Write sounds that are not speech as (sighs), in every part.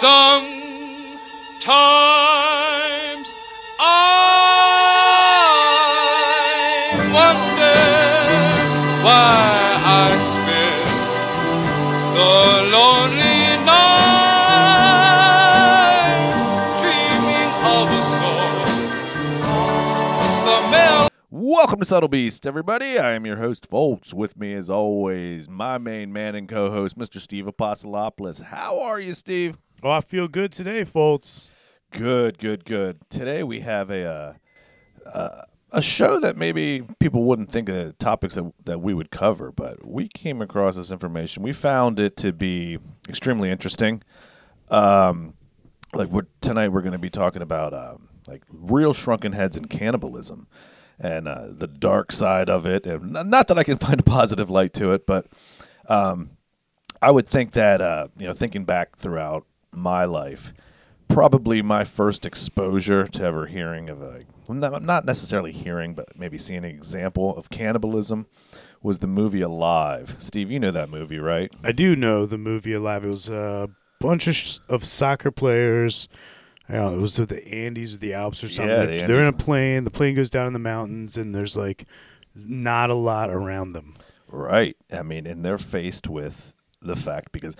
Sometimes I wonder why Welcome to Subtle Beast, everybody. I am your host, Foltz. With me, as always, my main man and co-host, Mr. Steve Apostolopoulos. How are you, Steve? Oh, I feel good today, folks. Good, good, good. Today we have a uh, uh, a show that maybe people wouldn't think of the topics that, that we would cover, but we came across this information. We found it to be extremely interesting. Um, like we're, tonight, we're going to be talking about um, like real shrunken heads and cannibalism, and uh, the dark side of it. And not that I can (laughs) find a positive light to it, but um, I would think that uh, you know, thinking back throughout my life, probably my first exposure to ever hearing of a not not necessarily hearing, but maybe seeing an example of cannibalism was the movie Alive. Steve, you know that movie, right? I do know the movie Alive. It was a bunch of, sh- of soccer players. I don't know. It was the Andes or the Alps or something. Yeah, the they're in a plane. The plane goes down in the mountains, and there's like not a lot around them. Right. I mean, and they're faced with the fact because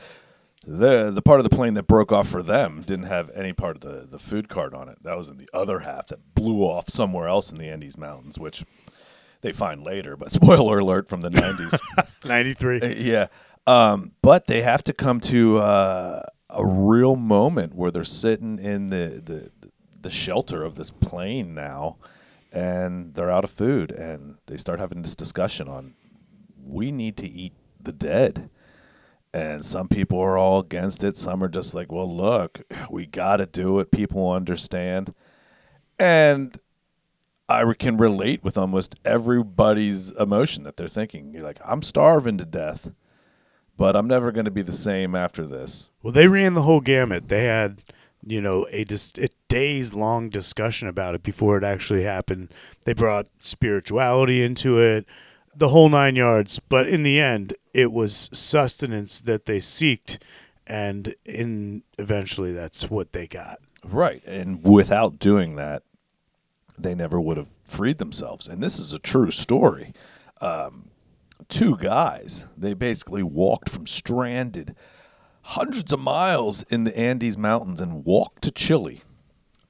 the the part of the plane that broke off for them didn't have any part of the, the food cart on it. That was in the other half that blew off somewhere else in the Andes Mountains, which they find later. But (laughs) spoiler alert from the nineties. (laughs) 93. yeah. Um, but they have to come to uh, a real moment where they're sitting in the, the the shelter of this plane now, and they're out of food, and they start having this discussion on we need to eat the dead. And some people are all against it. Some are just like, well, look, we got to do it. People understand. And I can relate with almost everybody's emotion that they're thinking. You're like, I'm starving to death, but I'm never going to be the same after this. Well, they ran the whole gamut. They had, you know, a, dis- a days long discussion about it before it actually happened. They brought spirituality into it, the whole nine yards. But in the end, it was sustenance that they seeked, and in eventually, that's what they got. Right. And without doing that, they never would have freed themselves. And this is a true story. Um, two guys, they basically walked from stranded hundreds of miles in the Andes Mountains and walked to Chile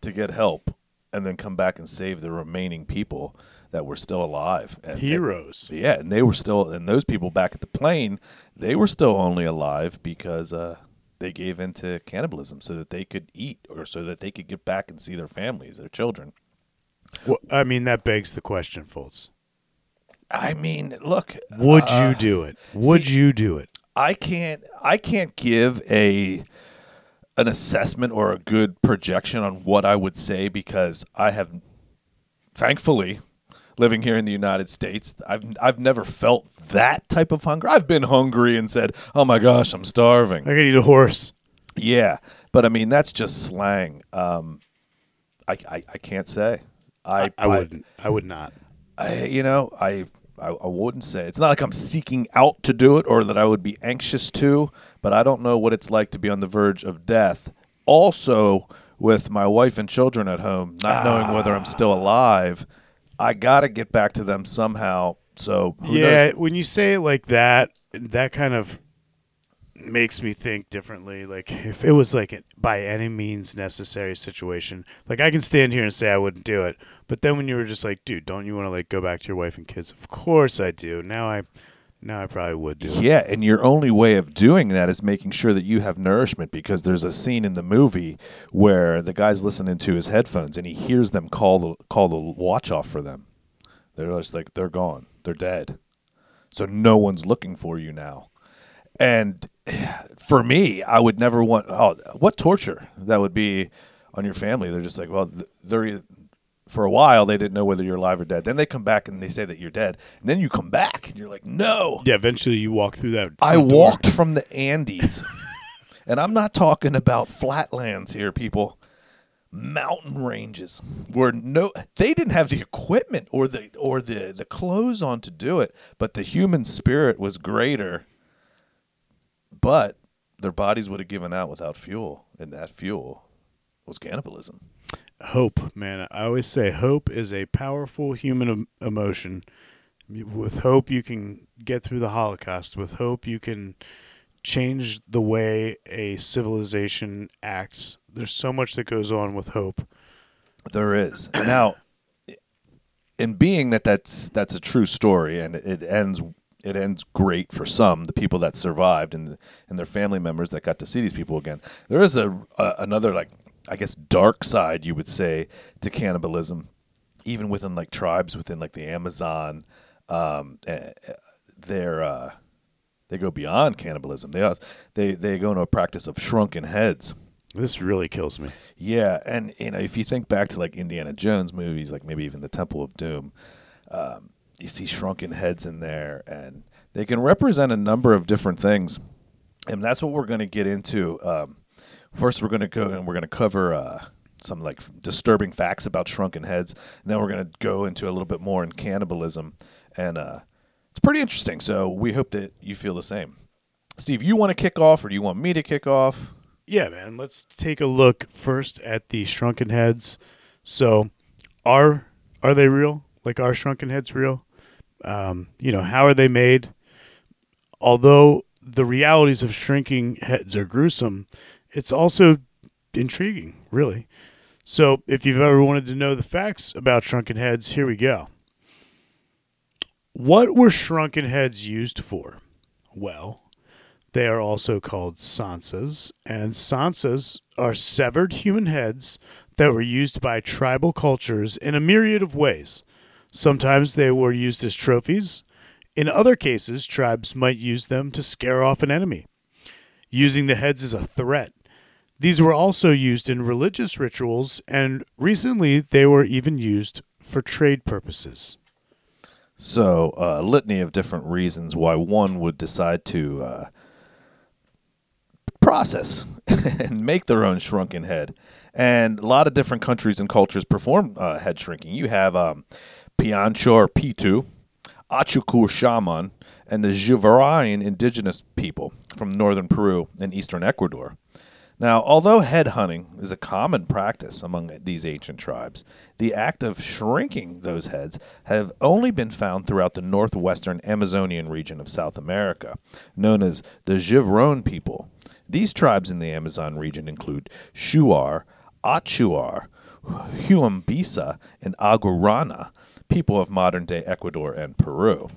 to get help and then come back and save the remaining people that were still alive. And they- Heroes. yeah, and they were still, and those people back at the plane, they were still only alive because uh, they gave in to cannibalism so that they could eat or so that they could get back and see their families, their children. Well, I mean, that begs the question, Fultz. I mean, look, Would uh, you do it? Would see- you do it? I can't, I can't give a an assessment or a good projection on what I would say because I have, thankfully, living here in the United States, I've I've never felt that type of hunger. I've been hungry and said, "Oh my gosh, I'm starving." I could eat a horse. Yeah, but I mean that's just slang. Um, I, I I can't say. I I wouldn't. I would not. I, you know I, I I wouldn't say it's not like I'm seeking out to do it or that I would be anxious to, but I don't know what it's like to be on the verge of death. Also, with my wife and children at home, not knowing whether I'm still alive, I got to get back to them somehow. So yeah, knows? when you say it like that, that kind of makes me think differently. Like if it was like a by any means necessary situation, like I can stand here and say I wouldn't do it, but then when you were just like, dude, don't you want to like go back to your wife and kids? Of course I do. Now I, now I probably would do it. Yeah, and your only way of doing that is making sure that you have nourishment because there's a scene in the movie where the guy's listening to his headphones and he hears them call the call the watch off for them. They're just like they're gone. They're dead. So no one's looking for you now. And for me, I would never want oh what torture that would be on your family. They're just like, well, they're for a while they didn't know whether you're alive or dead. Then they come back and they say that you're dead. And then you come back and you're like, "No." Yeah, eventually you walk through that. I door. walked from the (laughs) Andes. and I'm not talking about flatlands here, people. Mountain ranges where no they didn't have the equipment or the or the the clothes on to do it, but the human spirit was greater. But their bodies would have given out without fuel. and that fuel was cannibalism. Hope, man. I always say hope is a powerful human emotion. With hope, you can get through the Holocaust. With hope, you can change the way a civilization acts. There's so much that goes on with hope. There is (coughs) now, in being that that's that's a true story, and it ends it ends great for some, the people that survived and and their family members that got to see these people again. There is a, a another like I guess dark side you would say to cannibalism, even within like tribes within like the Amazon. Um, eh, eh, they're uh, they go beyond cannibalism. They they they go into a practice of shrunken heads. This really kills me. Yeah, and you know, if you think back to like Indiana Jones movies, like maybe even the Temple of Doom, um, you see shrunken heads in there, and they can represent a number of different things, and that's what we're going to get into. Um, first, we're going to go and we're going to cover uh, some like disturbing facts about shrunken heads, and then we're going to go into a little bit more in cannibalism, and uh, it's pretty interesting. So we hope that you feel the same. Steve, you want to kick off, or do you want me to kick off? Yeah, man. Let's take a look first at the shrunken heads. So, are are they real? Like, are shrunken heads real? Um, you know, how are they made? Although the realities of shrinking heads are gruesome, it's also intriguing, really. So, if you've ever wanted to know the facts about shrunken heads, here we go. What were shrunken heads used for? Well, they are also called tsantsas, and tsantsas are severed human heads that were used by tribal cultures in a myriad of ways. Sometimes they were used as trophies. In other cases, tribes might use them to scare off an enemy, using the heads as a threat. These were also used in religious rituals, and recently they were even used for trade purposes. So, a litany of different reasons why one would decide to uh, process (laughs) and make their own shrunken head. And a lot of different countries and cultures perform uh, head shrinking. You have um, or Pitu, Achukur Shaman, and the Jivaroan indigenous people from northern Peru and eastern Ecuador. Now, although head hunting is a common practice among these ancient tribes, the act of shrinking those heads have only been found throughout the northwestern Amazonian region of South America, known as the Jivaroan people. These tribes in the Amazon region include Shuar, Achuar, Huambisa, and Aguaruna, people of modern day Ecuador and Peru.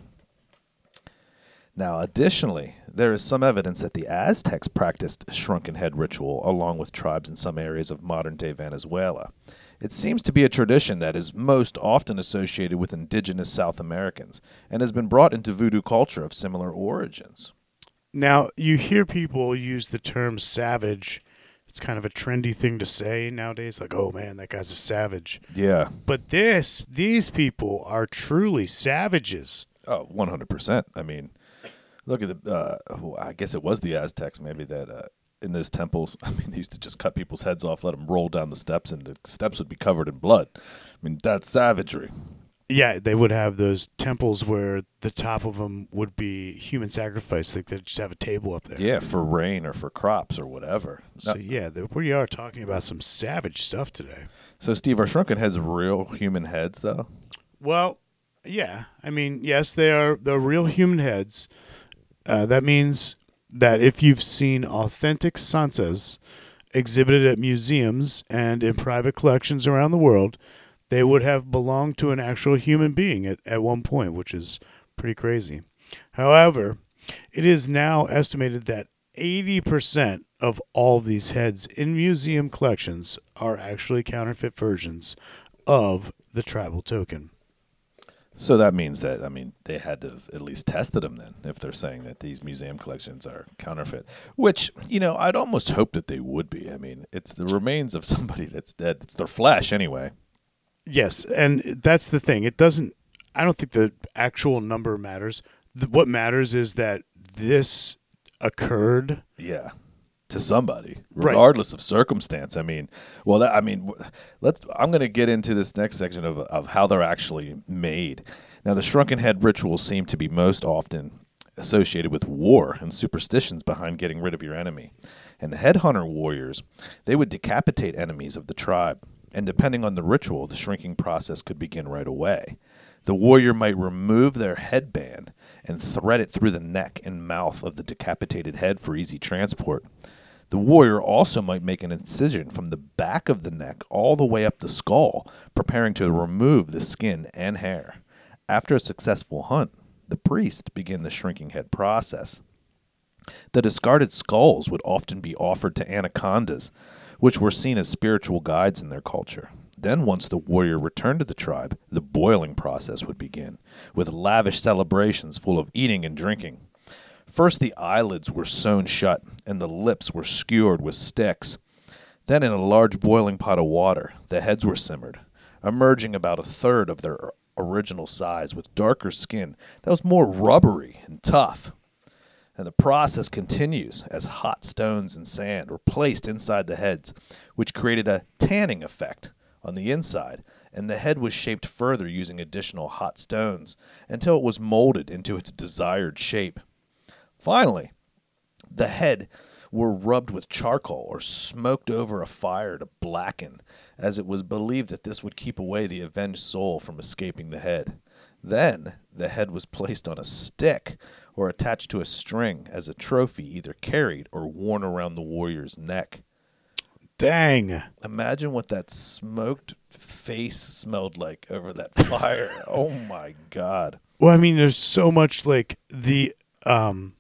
Now, additionally, there is some evidence that the Aztecs practiced shrunken head ritual along with tribes in some areas of modern day Venezuela. It seems to be a tradition that is most often associated with indigenous South Americans and has been brought into voodoo culture of similar origins. Now, you hear people use the term savage. It's kind of a trendy thing to say nowadays like, "Oh man, that guy's a savage." Yeah. But this these people are truly savages. Oh, 100%. I mean, look at the, uh, I guess it was the Aztecs maybe that uh, in those temples, (laughs) I mean, they used to just cut people's heads off, let them roll down the steps, and the steps would be covered in blood. I mean, that's savagery. Yeah, they would have those temples where the top of them would be human sacrifice. Like they'd just have a table up there. Yeah, for rain or for crops or whatever. So Now- yeah, the, we are talking about some savage stuff today. so, Steve, are shrunken heads real human heads, though? Well, yeah. I mean, yes, they are the real human heads. Uh, that means that if you've seen authentic tsantsas exhibited at museums and in private collections around the world, they would have belonged to an actual human being at, at one point, which is pretty crazy. However, it is now estimated that 80% of all of these heads in museum collections are actually counterfeit versions of the tribal token. So that means that I mean they had to have at least tested them then, if they're saying that these museum collections are counterfeit. Which you know I'd almost hope that they would be. I mean it's the remains of (laughs) somebody that's dead. It's their flesh anyway. Yes, and that's the thing. It doesn't. I don't think the actual number matters. The, what matters is that this occurred. Yeah, to somebody, Right. regardless of circumstance. I mean, well, that, I mean, let's. I'm going to get into this next section of of how they're actually made. Now, the shrunken head rituals seem to be most often associated with war and superstitions behind getting rid of your enemy. and the headhunter warriors, they would decapitate enemies of the tribe, and depending on the ritual, the shrinking process could begin right away. The warrior might remove their headband and thread it through the neck and mouth of the decapitated head for easy transport. The warrior also might make an incision from the back of the neck all the way up the skull, preparing to remove the skin and hair. After a successful hunt, the priest began the shrinking head process. The discarded skulls would often be offered to anacondas, which were seen as spiritual guides in their culture. Then, once the warrior returned to the tribe, the boiling process would begin, with lavish celebrations full of eating and drinking. First, the eyelids were sewn shut, and the lips were skewered with sticks. Then, in a large boiling pot of water, the heads were simmered, emerging about a third of their original size with darker skin that was more rubbery and tough. And the process continues as hot stones and sand were placed inside the heads, which created a tanning effect on the inside, and the head was shaped further using additional hot stones until it was molded into its desired shape. Finally, the head were rubbed with charcoal or smoked over a fire to blacken, as it was believed that this would keep away the avenged soul from escaping the head. Then the head was placed on a stick or attached to a string as a trophy either carried or worn around the warrior's neck. Dang. Imagine what that smoked face smelled like over that (laughs) fire. oh my god. Well, I mean, there's so much like the um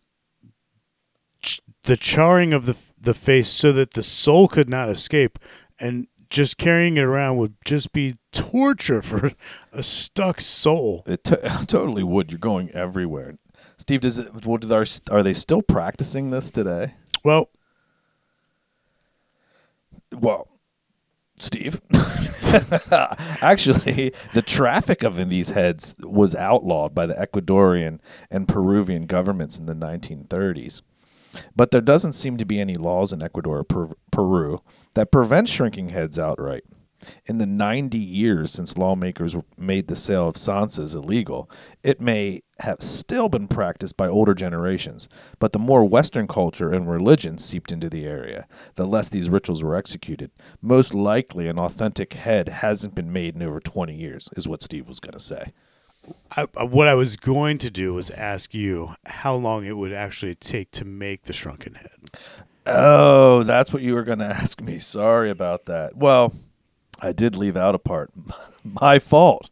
ch- the charring of the the face so that the soul could not escape, and just carrying it around would just be torture for a stuck soul. It t- (laughs) totally would. You're going everywhere. Steve, does it? What are are they still practicing this today? Well, Well, Steve. (laughs) Actually, the traffic of these heads was outlawed by the Ecuadorian and Peruvian governments in the 1930s. But there doesn't seem to be any laws in Ecuador or Per- Peru that prevent shrinking heads outright. In the 90 years since lawmakers made the sale of tsantsas illegal, it may have still been practiced by older generations, but the more Western culture and religion seeped into the area, the less these rituals were executed. Most likely, an authentic head hasn't been made in over 20 years, is what Steve was going to say. I, what I was going to do was ask you how long it would actually take to make the shrunken head. Oh, that's what you were going (laughs) to ask me. Sorry about that. Well, I did leave out a part. (laughs) My fault.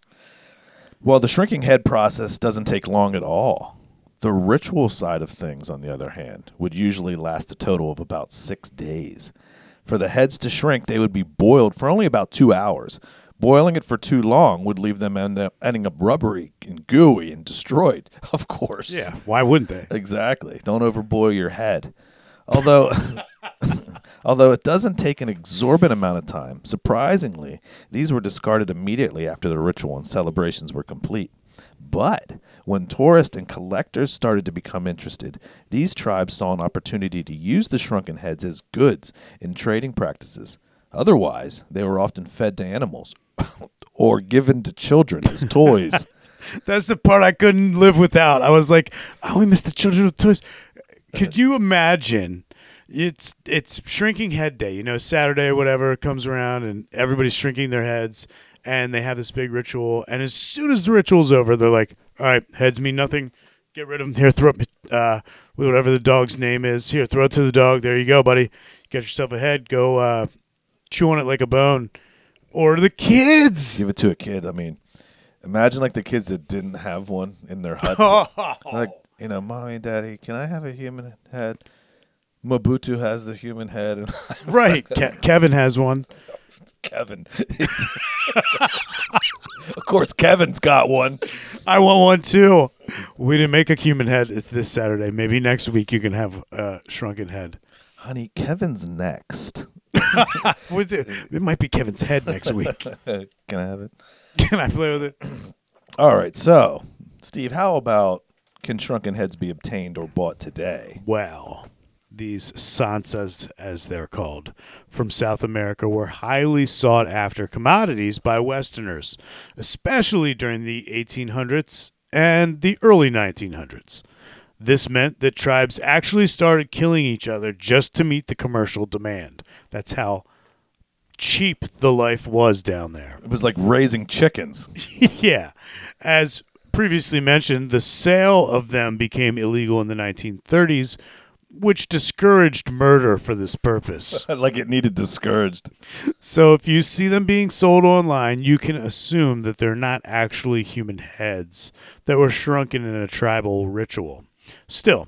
Well, the shrinking head process doesn't take long at all. The ritual side of things, on the other hand, would usually last a total of about six days. For the heads to shrink, they would be boiled for only about two hours. Boiling it for too long would leave them end up, ending up rubbery and gooey and destroyed, (laughs) of course. Yeah, why wouldn't they? Exactly. Don't overboil your head. Although (laughs) although it doesn't take an exorbitant amount of time, surprisingly, these were discarded immediately after the ritual and celebrations were complete. But when tourists and collectors started to become interested, these tribes saw an opportunity to use the shrunken heads as goods in trading practices. Otherwise, they were often fed to animals or given to children as toys. (laughs) That's the part I couldn't live without. I was like, oh, we missed the children with toys. Could you imagine? It's it's shrinking head day, you know, Saturday or whatever comes around and everybody's shrinking their heads and they have this big ritual. And as soon as the ritual's over, they're like, all right, heads mean nothing. Get rid of them. Here, throw it, uh, whatever the dog's name is. Here, throw it to the dog. There you go, buddy. Get yourself a head. Go uh, chew on it like a bone. Or the kids. give it to a kid. I mean, imagine like the kids that didn't have one in their hut. (laughs) like, you know, mommy and daddy, can I have a human head? Mobutu has the human head, and (laughs) right. Ke- Kevin has one. Kevin. (laughs) of course, Kevin's got one. I want one too. We didn't make a human head It's this Saturday. Maybe next week you can have a shrunken head. Honey, Kevin's next. (laughs) It might be Kevin's head next week. (laughs) can I have it? Can I play with it? (clears throat) All right. So, Steve, how about can shrunken heads be obtained or bought today? Well, these tsantsas, as they're called, from South America were highly sought after commodities by Westerners, especially during the 1800s and the early 1900s. This meant that tribes actually started killing each other just to meet the commercial demand. That's how cheap the life was down there. It was like raising chickens. (laughs) yeah. As previously mentioned, the sale of them became illegal in the 1930s, which discouraged murder for this purpose. (laughs) like it needed discouraged. So if you see them being sold online, you can assume that they're not actually human heads that were shrunken in a tribal ritual. Still,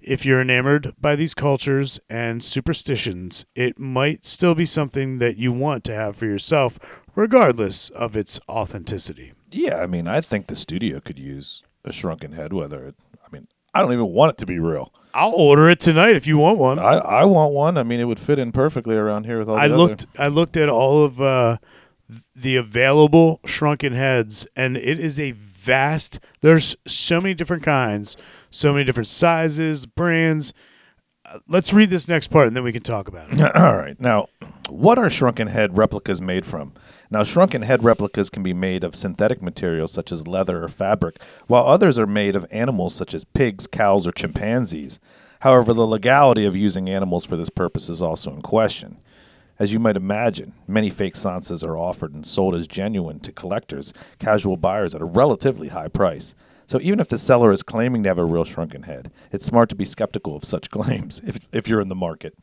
if you're enamored by these cultures and superstitions, it might still be something that you want to have for yourself, regardless of its authenticity. Yeah, I mean, I think the studio could use a shrunken head. Whether it, I mean, I don't even want it to be real. I'll order it tonight if you want one. I, I want one. I mean, it would fit in perfectly around here with all. The I other- looked I looked at all of uh, the available shrunken heads, and it is a vast. There's so many different kinds, so many different sizes, brands. Uh, let's read this next part, and then we can talk about it. (clears throat) All right. Now, what are shrunken head replicas made from? Now, shrunken head replicas can be made of synthetic materials such as leather or fabric, while others are made of animals such as pigs, cows, or chimpanzees. However, the legality of using animals for this purpose is also in question. As you might imagine, many fake Tsantsas are offered and sold as genuine to collectors, casual buyers at a relatively high price. So even if the seller is claiming to have a real shrunken head, it's smart to be skeptical of such (laughs) claims if, if you're in the market.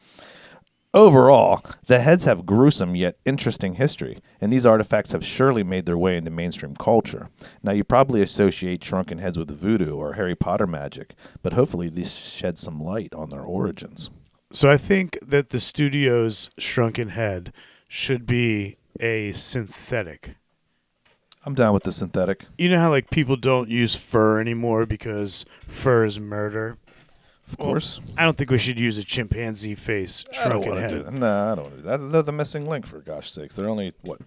Overall, the heads have gruesome yet interesting history, and these artifacts have surely made their way into mainstream culture. Now, you probably associate shrunken heads with voodoo or Harry Potter magic, but hopefully these shed some light on their origins. So I think that the studio's shrunken head should be a synthetic. I'm down with the synthetic. You know how like people don't use fur anymore because fur is murder. Of Well, course. I don't think we should use a chimpanzee face I don't shrunken want to head. do that. No, I don't want to do that. They're the missing link, for gosh sakes. They're only, what,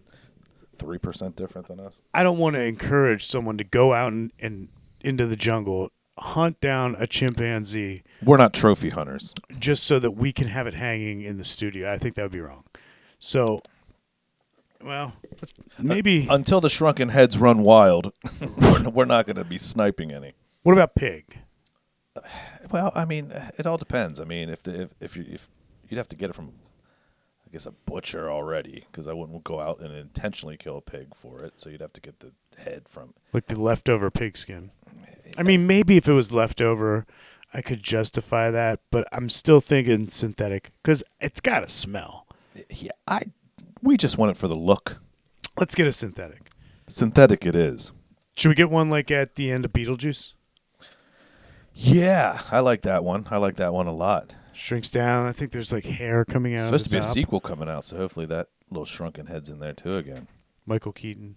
3% different than us? I don't want to encourage someone to go out and, and into the jungle, hunt down a chimpanzee We're not trophy hunters. just so that we can have it hanging in the studio. I think that would be wrong. So, well, maybe. Uh, until the shrunken heads run wild, (laughs) we're, we're not going to be sniping any. what about pig? (sighs) Well, I mean, it all depends. I mean, if the if if you if you'd have to get it from, I guess a butcher already, because I wouldn't go out and intentionally kill a pig for it. So you'd have to get the head from. Like the leftover pig skin. Eh, I mean, eh. maybe if it was leftover, I could justify that, but I'm still thinking synthetic because it's got a smell. Eh, yeah, I. We just want it for the look. Let's get a synthetic. Synthetic, it is. Should we get one like at the end of Beetlejuice? Yeah, I like that one. I like that one a lot. Shrinks down. I think there's like hair coming out. supposed of to be the a sequel coming out, so hopefully that little shrunken head's in there too again. Michael Keaton,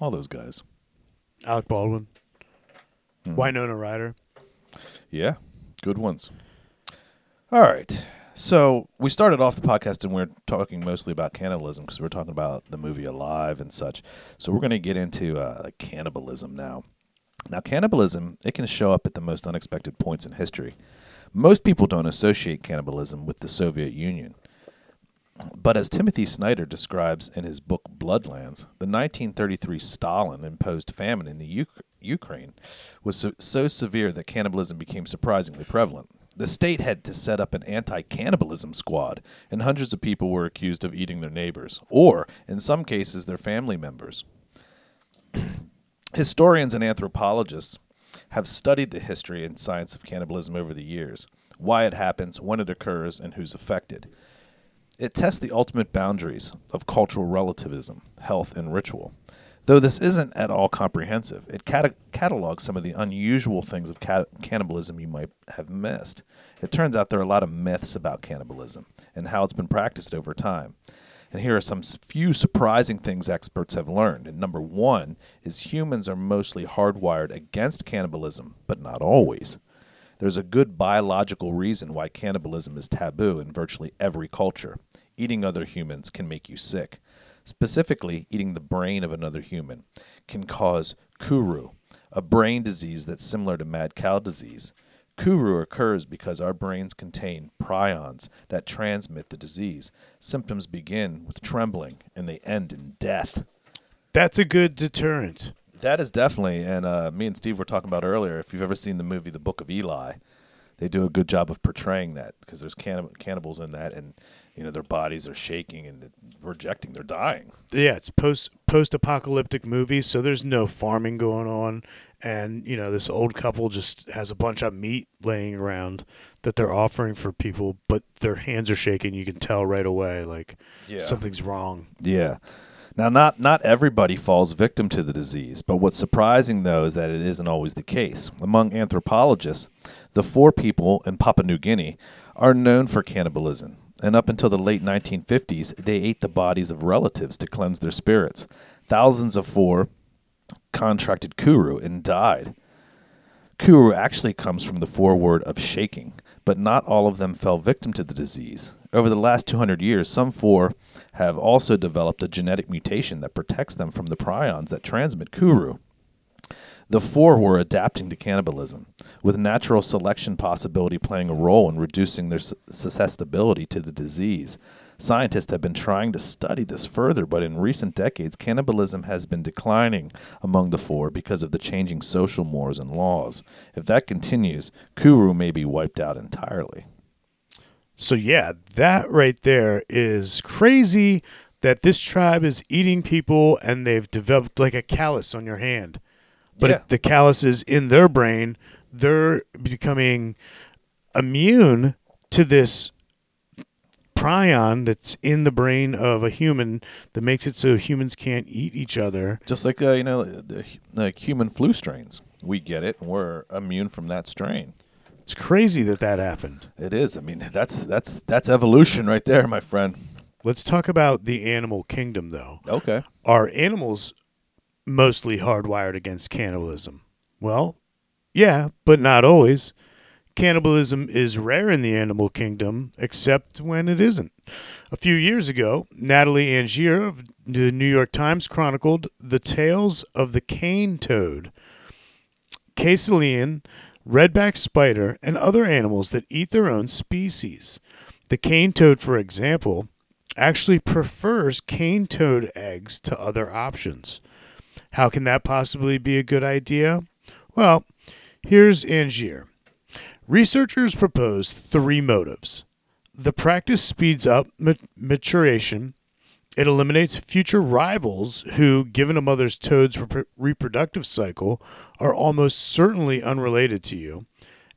All those guys. Alec Baldwin, Hmm. Winona Ryder. Yeah, good ones. All right. So we started off the podcast and we are talking mostly about cannibalism because we are talking about the movie Alive and such. So we're going to get into uh, cannibalism now. Now, cannibalism it can show up at the most unexpected points in history. Most people don't associate cannibalism with the Soviet Union. But as Timothy Snyder describes in his book Bloodlands, the 1933 Stalin imposed famine in the Uk- Ukraine was so, so severe that cannibalism became surprisingly prevalent. The state had to set up an anti cannibalism squad, and hundreds of people were accused of eating their neighbors, or, in some cases, their family members. (clears throat) Historians and anthropologists have studied the history and science of cannibalism over the years, why it happens, when it occurs, and who's affected. It tests the ultimate boundaries of cultural relativism, health, and ritual. Though this isn't at all comprehensive, it cata- catalogs some of the unusual things of ca- cannibalism you might have missed. It turns out there are a lot of myths about cannibalism and how it's been practiced over time. And here are some few surprising things experts have learned. And number one is humans are mostly hardwired against cannibalism, but not always. There's a good biological reason why cannibalism is taboo in virtually every culture. Eating other humans can make you sick. Specifically, eating the brain of another human can cause kuru, a brain disease that's similar to mad cow disease. Kuru occurs because our brains contain prions that transmit the disease. Symptoms begin with trembling and they end in death. That's a good deterrent. That is definitely, and uh, me and Steve were talking about earlier. If you've ever seen the movie The Book of Eli, they do a good job of portraying that because there's cannib- cannibals in that, and you know their bodies are shaking and rejecting, they're dying. Yeah, it's post post apocalyptic movie, so there's no farming going on, and you know this old couple just has a bunch of meat laying around that they're offering for people, but their hands are shaking. You can tell right away, like Yeah. something's wrong. Yeah. Now, not not everybody falls victim to the disease, but what's surprising though is that it isn't always the case. Among anthropologists, the Fore people in Papua New Guinea are known for cannibalism, and up until the late 1950s, they ate the bodies of relatives to cleanse their spirits. Thousands of Fore contracted kuru and died. Kuru actually comes from the foreword of shaking, but not all of them fell victim to the disease. Over the last 200 years, some Fore have also developed a genetic mutation that protects them from the prions that transmit Kuru. The Fore were adapting to cannibalism, with natural selection possibility playing a role in reducing their susceptibility to the disease. Scientists have been trying to study this further, but in recent decades, cannibalism has been declining among the Fore because of the changing social mores and laws. If that continues, Kuru may be wiped out entirely. So yeah, that right there is crazy. That this tribe is eating people, and they've developed like a callus on your hand, but Yeah. the calluses in their brain. They're becoming immune to this prion that's in the brain of a human that makes it so humans can't eat each other. Just like uh, you know, the, like human flu strains, we get it, and we're immune from that strain. It's crazy that that happened. It is. I mean, that's that's that's evolution right there, my friend. Let's talk about the animal kingdom, though. Okay. Are animals mostly hardwired against cannibalism? Well, yeah, but not always. Cannibalism is rare in the animal kingdom, except when it isn't. A few years ago, Natalie Angier of the New York Times chronicled the tales of the cane toad, caecilian, redback spider, and other animals that eat their own species. The cane toad, for example, actually prefers cane toad eggs to other options. How can that possibly be a good idea? Well, here's Angier. Researchers propose three motives. The practice speeds up ma- maturation. It eliminates future rivals who, given a mother's toad's rep- reproductive cycle, are almost certainly unrelated to you.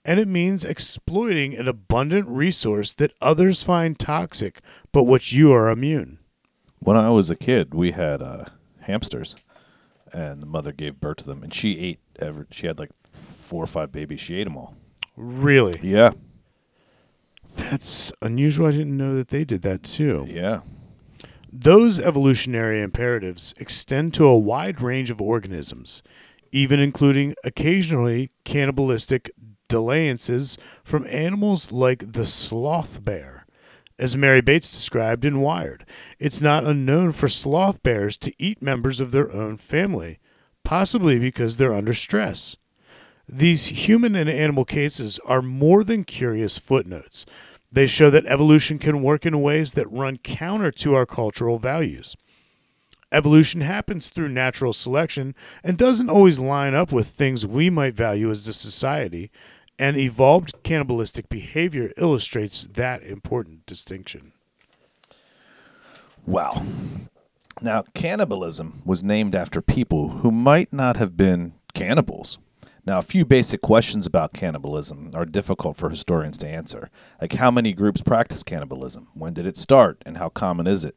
And it means exploiting an abundant resource that others find toxic, but which you are immune. When I was a kid, we had uh, hamsters, and the mother gave birth to them, and she ate. Every, she had like four or five babies. She ate them all. Really? Yeah. That's unusual. I didn't know that they did that too. Yeah. Those evolutionary imperatives extend to a wide range of organisms, even including occasionally cannibalistic delayances from animals like the sloth bear. As Mary Bates described in Wired, it's not unknown for sloth bears to eat members of their own family, possibly because they're under stress. These human and animal cases are more than curious footnotes. They show that evolution can work in ways that run counter to our cultural values. Evolution happens through natural selection and doesn't always line up with things we might value as a society, and evolved cannibalistic behavior illustrates that important distinction. Wow. Now, cannibalism was named after people who might not have been cannibals. Now, a few basic questions about cannibalism are difficult for historians to answer, like how many groups practice cannibalism, when did it start, and how common is it?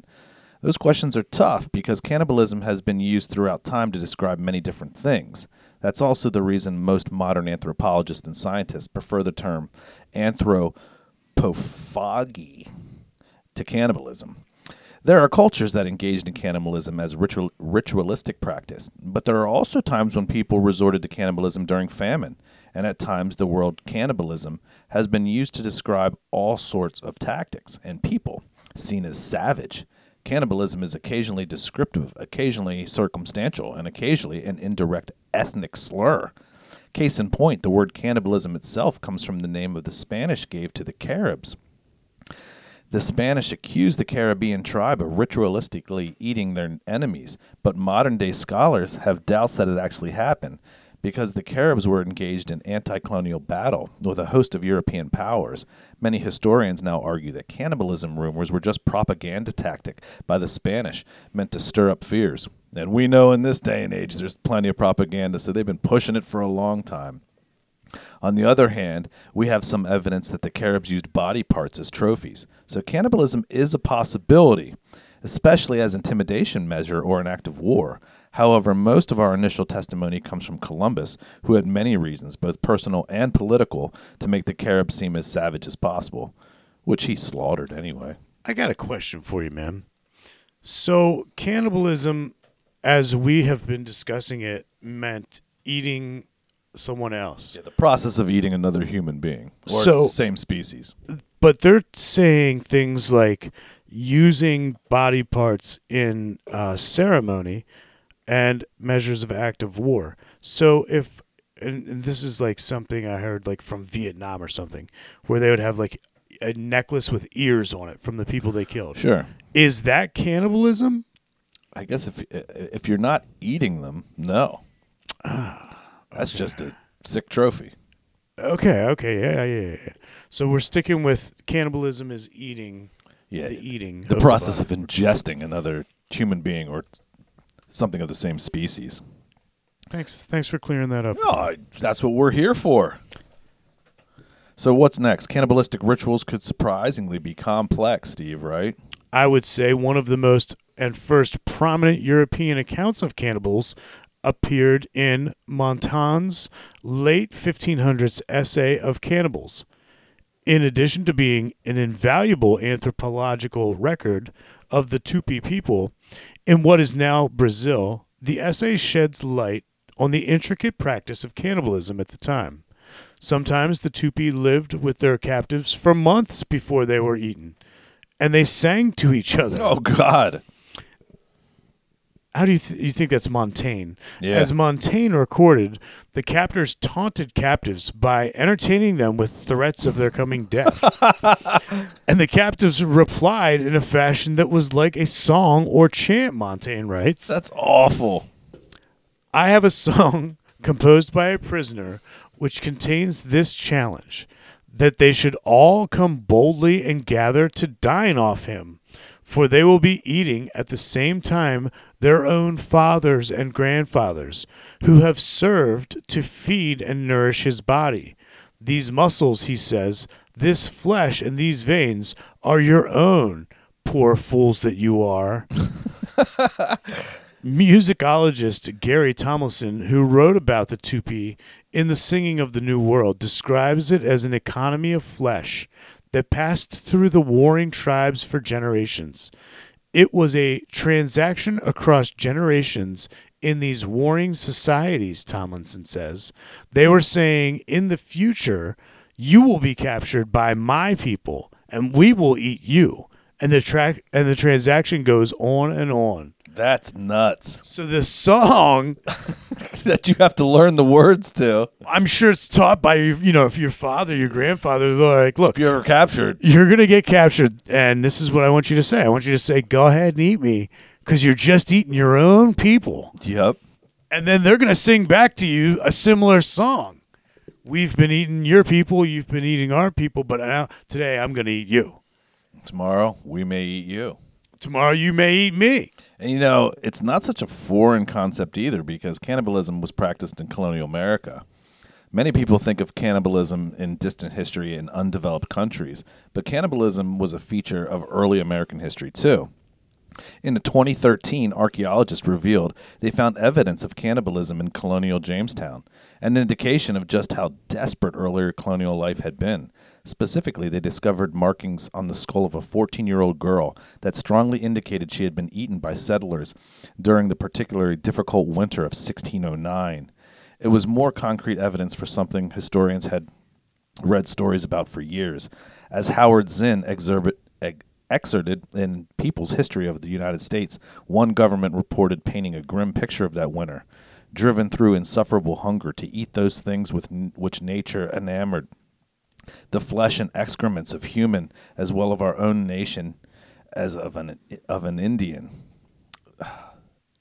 Those questions are tough because cannibalism has been used throughout time to describe many different things. That's also the reason most modern anthropologists and scientists prefer the term anthropophagy to cannibalism. There are cultures that engaged in cannibalism as ritual, ritualistic practice, but there are also times when people resorted to cannibalism during famine, and at times the word cannibalism has been used to describe all sorts of tactics and people seen as savage. Cannibalism is occasionally descriptive, occasionally circumstantial, and occasionally an indirect ethnic slur. Case in point, the word cannibalism itself comes from the name of the Spanish gave to the Caribs. The Spanish accused the Caribbean tribe of ritualistically eating their enemies, but modern day scholars have doubts that it actually happened because the Caribs were engaged in anti colonial battle with a host of European powers. Many historians now argue that cannibalism rumors were just propaganda tactic by the Spanish meant to stir up fears. And we know in this day and age there's plenty of propaganda, so they've been pushing it for a long time. On the other hand, we have some evidence that the Caribs used body parts as trophies. So cannibalism is a possibility, especially as intimidation measure or an act of war. However, most of our initial testimony comes from Columbus, who had many reasons, both personal and political, to make the Caribs seem as savage as possible, which he slaughtered anyway. I got a question for you, man. So, cannibalism, as we have been discussing it, meant eating someone else. Yeah, the process of eating another human being or So- same species. But they're saying things like using body parts in uh, ceremony and measures of active war. So, if and, this is like something I heard like from Vietnam or something, where they would have like a necklace with ears on it from the people they killed. Sure. Is that cannibalism? I guess if if you're not eating them, no. Ah, That's just a sick trophy. Okay, okay, yeah, yeah, yeah. So we're sticking with cannibalism is eating Yeah. the eating. the process body. of ingesting another human being or something of the same species. Thanks, thanks for clearing that up. I- that's what we're here for. So what's next? Cannibalistic rituals could surprisingly be complex, Steve, right? I would say one of the most and first prominent European accounts of cannibals appeared in Montaigne's late 1500s essay of cannibals. In addition to being an invaluable anthropological record of the Tupi people in what is now Brazil, the essay sheds light on the intricate practice of cannibalism at the time. Sometimes the Tupi lived with their captives for months before they were eaten, and they sang to each other. Oh God. How do you, th- you think that's Montaigne? Yeah. As Montaigne recorded, the captors taunted captives by entertaining them with threats of their coming death. (laughs) and the captives replied in a fashion that was like a song or chant, Montaigne writes. That's awful. I have a song (laughs) composed by a prisoner which contains this challenge that they should all come boldly and gather to dine off him, for they will be eating at the same time their own fathers and grandfathers, who have served to feed and nourish his body. These muscles, he says, this flesh and these veins are your own, poor fools that you are. (laughs) Musicologist Gary Tomlinson, who wrote about the Tupi in The Singing of the New World, describes it as an economy of flesh that passed through the warring tribes for generations. It was a transaction across generations in these warring societies, Tomlinson says. They were saying, in the future, you will be captured by my people, and we will eat you. And the track and the transaction goes on and on. That's nuts. So this song, (laughs) that you have to learn the words to. I'm sure it's taught by you know, if your father, your grandfather, they're like, look, If you're captured, you're gonna get captured, and this is what I want you to say. I want you to say, "Go ahead and eat me," because you're just eating your own people, yep. and then they're gonna sing back to you a similar song. We've been eating your people, you've been eating our people, but now today I'm gonna eat you. Tomorrow we may eat you. Tomorrow you may eat me. And you know, it's not such a foreign concept either because cannibalism was practiced in colonial America. Many people think of cannibalism in distant history in undeveloped countries, but cannibalism was a feature of early American history too. In a 2013, archaeologists revealed they found evidence of cannibalism in colonial Jamestown, an indication of just how desperate earlier colonial life had been. Specifically, they discovered markings on the skull of a 14 year old girl that strongly indicated she had been eaten by settlers during the particularly difficult winter of 1609. It was more concrete evidence for something historians had read stories about for years. As Howard Zinn exerb- ex- excerpted in People's History of the United States, one government reported painting a grim picture of that winter, driven through insufferable hunger to eat those things with n- which nature enamored the flesh and excrements of human as well of our own nation as of an of an Indian. (sighs)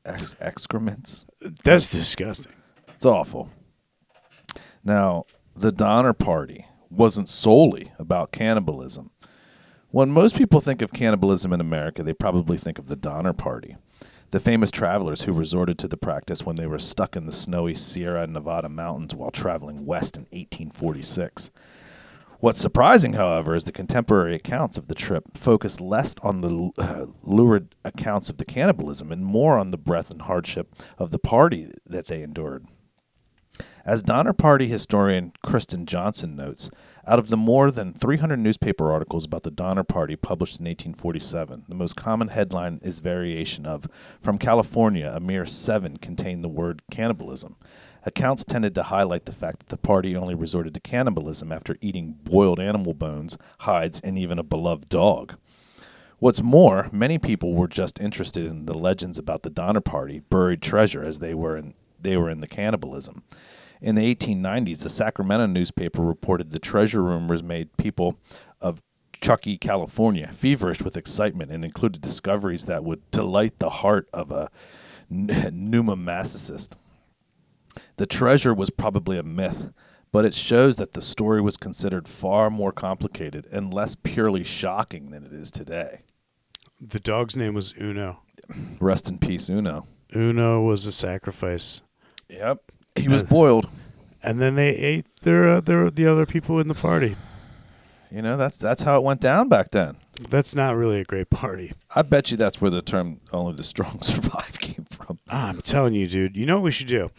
Ex- excrements. That's disgusting. It's awful. Now, the Donner Party wasn't solely about cannibalism. When most people think of cannibalism in America, they probably think of the Donner Party, the famous travelers who resorted to the practice when they were stuck in the snowy Sierra Nevada mountains while traveling west in 1846. What's surprising, however, is the contemporary accounts of the trip focus less on the uh, (sighs) lurid accounts of the cannibalism and more on the breadth and hardship of the party that they endured. As Donner Party historian Kristin Johnson notes, out of the more than 300 newspaper articles about the Donner Party published in 1847, the most common headline is variation of From California, a mere seven contain the word cannibalism. Accounts tended to highlight the fact that the party only resorted to cannibalism after eating boiled animal bones, hides, and even a beloved dog. What's more, many people were just interested in the legends about the Donner Party, buried treasure, as they were in they were in the cannibalism. In the 1890s, the Sacramento newspaper reported the treasure rumors made people of Truckee, California, feverish with excitement and included discoveries that would delight the heart of a numismatist. The treasure was probably a myth, but it shows that the story was considered far more complicated and less purely shocking than it is today. The dog's name was Uno. Rest in peace, Uno. Uno was a sacrifice, Yep. He was boiled. and then they ate their uh, their the other people in the party. You know, that's that's how it went down back then. That's not really a great party. I bet you that's where the term "only the strong (laughs) survive" came from. Ah, I'm telling you, dude. You know what we should do?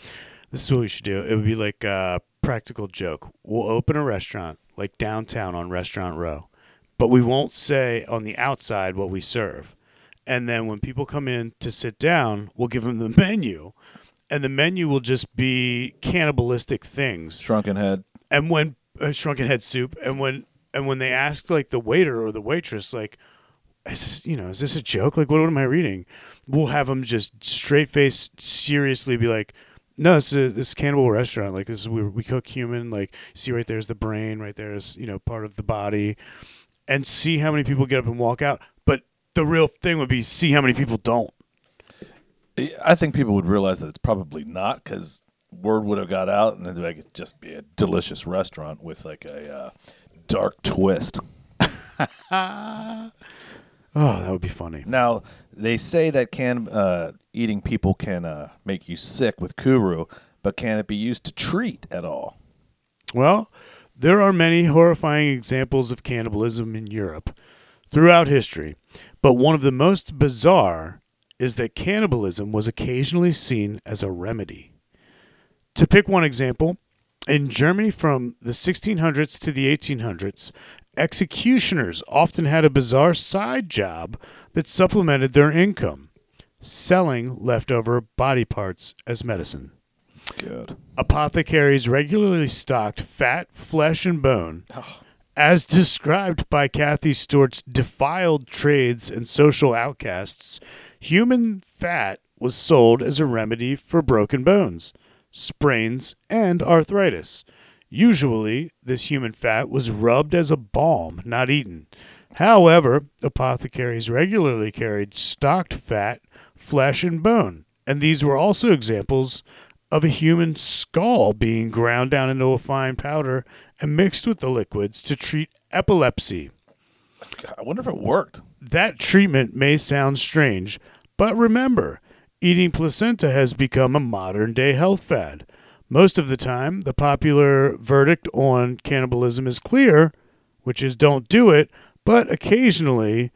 This is what we should do. It would be like a practical joke. We'll open a restaurant like downtown on Restaurant Row, but we won't say on the outside what we serve. And then when people come in to sit down, we'll give them the menu, and the menu will just be cannibalistic things. Shrunken head. And when uh, shrunken head soup, and when and when they ask like the waiter or the waitress, like, is this, you know, is this a joke? Like, what, what am I reading? We'll have them just straight face, seriously be like, no, this is a, this cannibal restaurant. Like, this is we, we cook human. Like, see right there's the brain. Right there is you know part of the body, and see how many people get up and walk out. But the real thing would be see how many people don't. I think people would realize that it's probably not because word would have got out and then it could just be a delicious restaurant with like a uh, dark twist. (laughs) (laughs) Oh, that would be funny. Now they say that can uh, eating people can uh, make you sick with kuru, but can it be used to treat at all? Well, there are many horrifying examples of cannibalism in Europe throughout history, but one of the most bizarre is that cannibalism was occasionally seen as a remedy. To pick one example, in Germany from the 1600s to the 1800s, executioners often had a bizarre side job that supplemented their income, selling leftover body parts as medicine. Good. Apothecaries regularly stocked fat, flesh, and bone. As described by Kathy Stuart's Defiled Trades and Social Outcasts, human fat was sold as a remedy for broken bones, sprains, and arthritis. Usually, this human fat was rubbed as a balm, not eaten. However, apothecaries regularly carried stocked fat, flesh, and bone, and these were also examples of a human skull being ground down into a fine powder and mixed with the liquids to treat epilepsy. I wonder if it worked. That treatment may sound strange, but remember, eating placenta has become a modern day health fad. Most of the time, the popular verdict on cannibalism is clear, which is don't do it, but occasionally,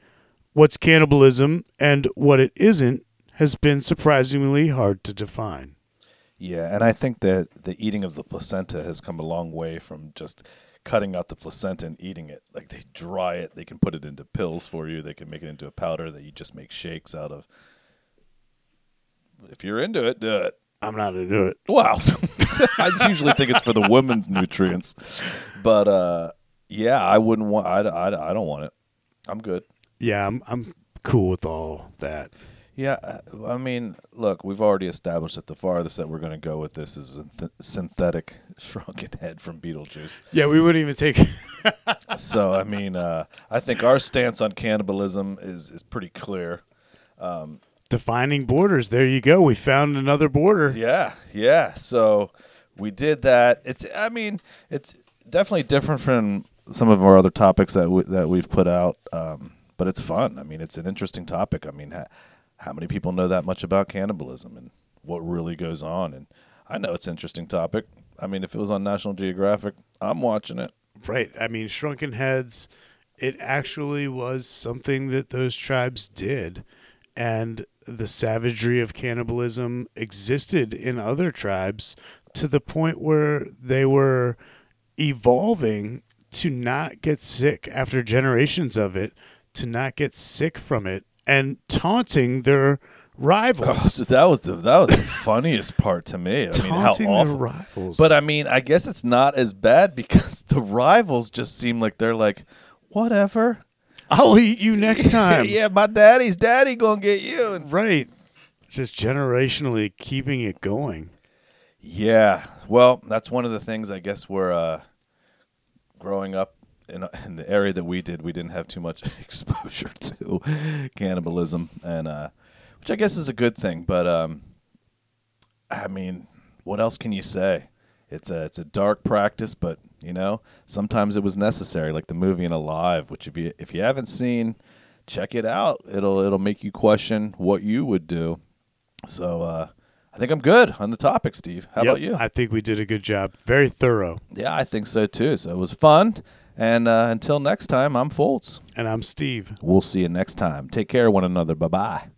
what's cannibalism and what it isn't has been surprisingly hard to define. Yeah, and I think that the eating of the placenta has come a long way from just cutting out the placenta and eating it. Like they dry it, they can put it into pills for you, they can make it into a powder that you just make shakes out of. If you're into it, do it. I'm not into it. Wow. (laughs) I usually think it's for the women's nutrients. But uh, yeah, I wouldn't want I, I, I don't want it. I'm good. Yeah, I'm I'm cool with all that. Yeah, uh, I mean, look, we've already established that the farthest that we're going to go with this is a th- synthetic (laughs) shrunken head from Beetlejuice. Yeah, we wouldn't even take. (laughs) so, I mean, uh, I think our stance on cannibalism is is pretty clear. Defining borders. There you go. We found another border. Yeah, yeah. So we did that. It's, I mean, it's definitely different from some of our other topics that we, that we've put out, um, but it's fun. I mean, it's an interesting topic. I mean, ha- how many people know that much about cannibalism and what really goes on? And I know it's an interesting topic. I mean, if it was on National Geographic, I'm watching it. Right. I mean, shrunken heads. It actually was something that those tribes did, and the savagery of cannibalism existed in other tribes to the point where they were evolving to not get sick after generations of it, to not get sick from it, and taunting their rivals. So that was the that was the (laughs) funniest part to me. I mean, how taunting their awful. rivals. But I mean, I guess it's not as bad (laughs) because the rivals just seem like they're like, whatever. I'll eat you next (laughs) time. yeah, my daddy's daddy gonna get you. And Right. Just generationally keeping it going. yeah, well, that's one of the things I guess we're uh, growing up in, in the area that we did. We didn't have too much (laughs) exposure to cannibalism, and uh, which I guess is a good thing. But um, I mean, what else can you say? It's a it's a dark practice, but you know sometimes it was necessary, like the movie in Alive, which if you if you haven't seen, check it out. It'll it'll make you question what you would do. So uh, I think I'm good on the topic, Steve. How Yep, about you? I think we did a good job. Very thorough. yeah, I think so too. So it was fun. And uh, until next time, I'm Foltz. And I'm Steve. We'll see you next time. Take care of one another. Bye bye.